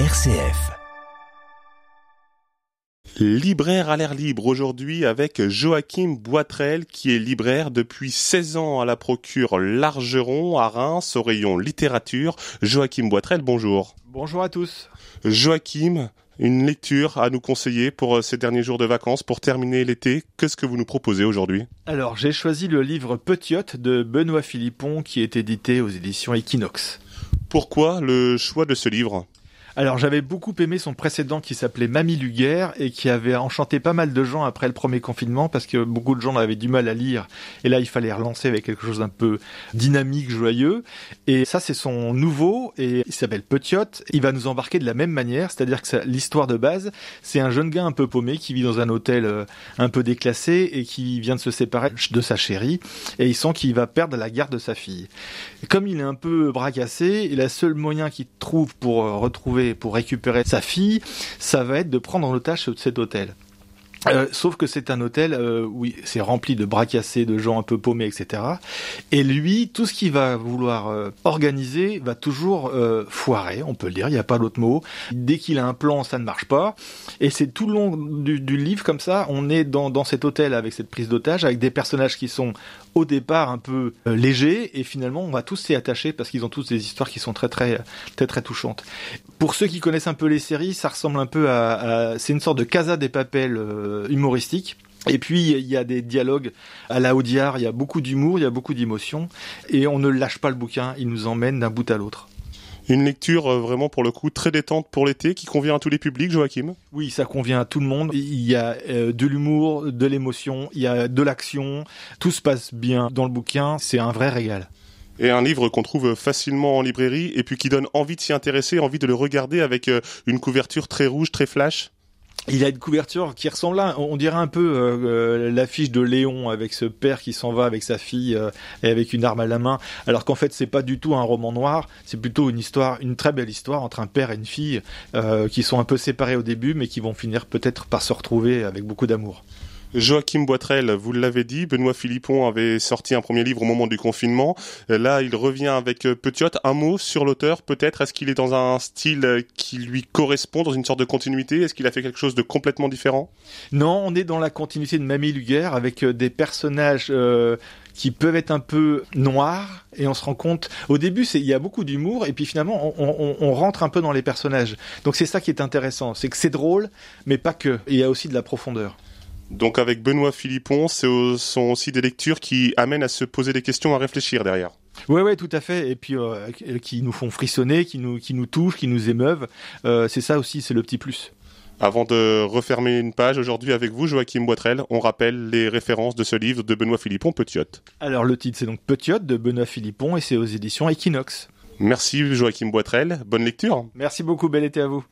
RCF. Libraire à l'air libre aujourd'hui avec Joachim Boitrel qui est libraire depuis 16 ans à la procure Largeron à Reims au rayon littérature. Joachim Boitrel, bonjour. Bonjour à tous. Joachim, une lecture à nous conseiller pour euh, ces derniers jours de vacances pour terminer l'été. Qu'est-ce que vous nous proposez aujourd'hui? Alors j'ai choisi le livre Petiote de Benoît Philippon qui est édité aux éditions Equinox. Pourquoi le choix de ce livre? Alors j'avais beaucoup aimé son précédent qui s'appelait Mamie Luguerre et qui avait enchanté pas mal de gens après le premier confinement parce que beaucoup de gens avaient du mal à lire et là il fallait relancer avec quelque chose d'un peu dynamique, joyeux et ça c'est son nouveau et il s'appelle Petiote. Il va nous embarquer de la même manière, c'est-à-dire que l'histoire de base c'est un jeune gars un peu paumé qui vit dans un hôtel euh, un peu déclassé et qui vient de se séparer de sa chérie et il sent qu'il va perdre la garde de sa fille. comme il est un peu bracassé, et le seul moyen qu'il trouve pour euh, pour récupérer sa fille, ça va être de prendre en otage cet hôtel. Euh, sauf que c'est un hôtel euh, c'est rempli de bras cassés, de gens un peu paumés, etc. Et lui, tout ce qu'il va vouloir euh, organiser va toujours foirer, on peut le dire, il n'y a pas d'autre mot. Dès qu'il a un plan, ça ne marche pas. Et c'est tout le long du, livre comme ça, on est dans, dans cet hôtel avec cette prise d'otage, avec des personnages qui sont au départ un peu euh, léger et finalement on va tous s'y attacher parce qu'ils ont tous des histoires qui sont très très très très touchantes. Pour ceux qui connaissent un peu les séries, ça ressemble un peu à, c'est une sorte de Casa des Papels euh, humoristique. Et puis il y a des dialogues à la Audiard, il y a beaucoup d'humour, il y a beaucoup d'émotion, et on ne lâche pas le bouquin, il nous emmène d'un bout à l'autre. Une lecture euh, vraiment pour le coup très détente pour l'été qui convient à tous les publics, Joachim? Oui, ça convient à tout le monde. Il y a euh, de l'humour, de l'émotion, il y a de l'action. Tout se passe bien dans le bouquin. C'est un vrai régal. Et un livre qu'on trouve facilement en librairie et puis qui donne envie de s'y intéresser, envie de le regarder avec euh, une couverture très rouge, très flash? Il a une couverture qui ressemble là, on dirait un peu euh, euh, l'affiche de Léon avec ce père qui s'en va avec sa fille euh, et avec une arme à la main, alors qu'en fait c'est pas du tout un roman noir, c'est plutôt une histoire, une très belle histoire entre un père et une fille qui sont un peu séparés au début, mais qui vont finir peut-être par se retrouver avec beaucoup d'amour. Joachim Boitrel, vous l'avez dit, Benoît Philippon avait sorti un premier livre au moment du confinement. Là, il revient avec euh, Petiote. Un mot sur l'auteur, peut-être? Est-ce qu'il est dans un style euh, qui lui correspond, dans une sorte de continuité? Est-ce qu'il a fait quelque chose de complètement différent? Non, on est dans la continuité de Mamie Luguerre avec euh, des personnages qui peuvent être un peu noirs. Et on se rend compte au début il y a beaucoup d'humour. Et puis finalement on, on, rentre un peu dans les personnages. Donc c'est ça qui est intéressant. C'est que c'est drôle mais pas que. Il y a aussi de la profondeur donc avec Benoît Philippon, ce sont aussi des lectures qui amènent à se poser des questions, à réfléchir derrière. Oui, ouais, tout à fait. Et puis euh, qui nous font frissonner, qui nous, qui nous touchent, qui nous émeuvent. Euh, c'est ça aussi, c'est le petit plus. Avant de refermer une page aujourd'hui avec vous, Joachim Boitrel, on rappelle les références de ce livre de Benoît Philippon, Petiote. Alors le titre c'est donc Petiote de Benoît Philippon et c'est aux éditions Equinox. Merci Joachim Boitrel, bonne lecture. Merci beaucoup, bel été à vous.